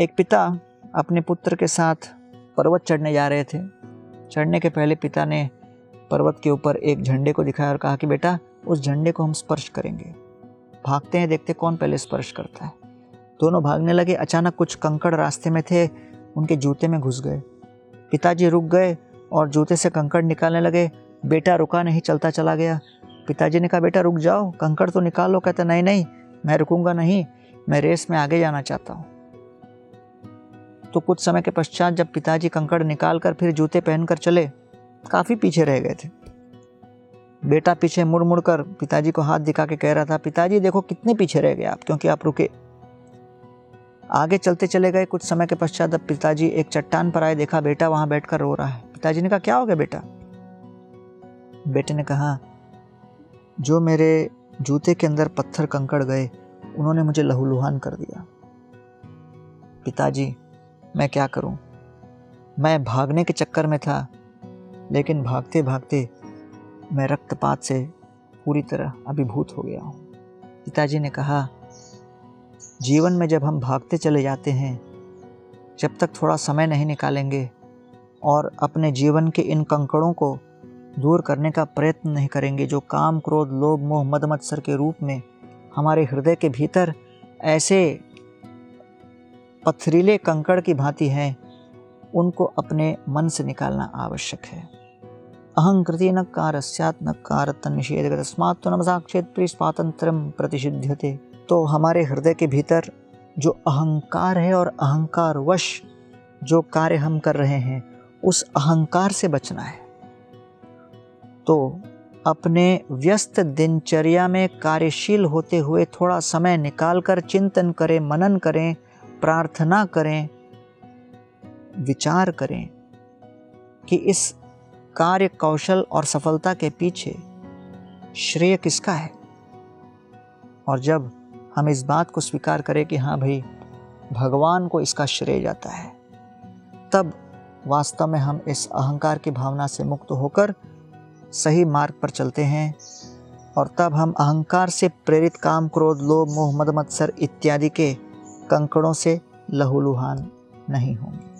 एक पिता अपने पुत्र के साथ पर्वत चढ़ने जा रहे थे। चढ़ने के पहले पिता ने पर्वत के ऊपर एक झंडे को दिखाया और कहा कि बेटा, उस झंडे को हम स्पर्श करेंगे। भागते हैं, देखते कौन पहले स्पर्श करता है। दोनों भागने लगे, अचानक कुछ कंकड़ रास्ते में थे, उनके जूते में घुस गए। पिताजी रुक गए और जूते से कंकड़ निकालने लगे। बेटा रुका नहीं, चलता चला गया। पिताजी ने कहा, बेटा, रुक जाओ, कंकड़ तो निकालो। कहता, नहीं नहीं, मैं रुकूँगा नहीं, मैं रेस में आगे जाना चाहता हूँ। तो कुछ समय के पश्चात जब पिताजी कंकड़ निकाल कर फिर जूते पहनकर चले, काफ़ी पीछे रह गए थे। बेटा पीछे मुड़ मुड़ कर पिताजी को हाथ दिखा के कह रहा था, पिताजी, देखो कितने पीछे रह गए आप, क्योंकि आप रुके। आगे चलते चले गए। कुछ समय के पश्चात जब पिताजी एक चट्टान पर आए, देखा बेटा वहाँ बैठकर रो रहा है। पिताजी ने कहा, क्या हो गया बेटा? बेटे ने कहा, जो मेरे जूते के अंदर पत्थर कंकड़ गए, उन्होंने मुझे लहूलुहान कर दिया। पिताजी मैं क्या करूँ? मैं भागने के चक्कर में था, लेकिन भागते भागते मैं रक्तपात से पूरी तरह अभिभूत हो गया हूँ पिताजी ने कहा, जीवन में जब हम भागते चले जाते हैं, जब तक थोड़ा समय नहीं निकालेंगे और अपने जीवन के इन कंकड़ों को दूर करने का प्रयत्न नहीं करेंगे, जो काम, क्रोध, लोभ, मोह मद मत्सर के रूप में हमारे हृदय के भीतर ऐसे पथरीले कंकड़ की भांति हैं, उनको अपने मन से निकालना आवश्यक है। अहंकृति न कारस्यात् न कारतन्निषेध तस्मात् तो नमसाक्षेत्र स्वातंत्र प्रतिषिध्यते। तो हमारे हृदय के भीतर जो अहंकार है और अहंकार वश जो कार्य हम कर रहे हैं, उस अहंकार से बचना है। तो अपने व्यस्त दिनचर्या में कार्यशील होते हुए थोड़ा समय निकालकर चिंतन करें, मनन करें प्रार्थना करें, विचार करें कि इस कार्य कौशल और सफलता के पीछे श्रेय किसका है? और जब हम इस बात को स्वीकार करें कि हाँ भाई, भगवान को इसका श्रेय जाता है, तब वास्तव में हम इस अहंकार की भावना से मुक्त होकर सही मार्ग पर चलते हैं और तब हम अहंकार से प्रेरित काम, क्रोध, लोभ, मोह, मद, मत्सर इत्यादि के कंकड़ों से लहूलुहान नहीं होंगे।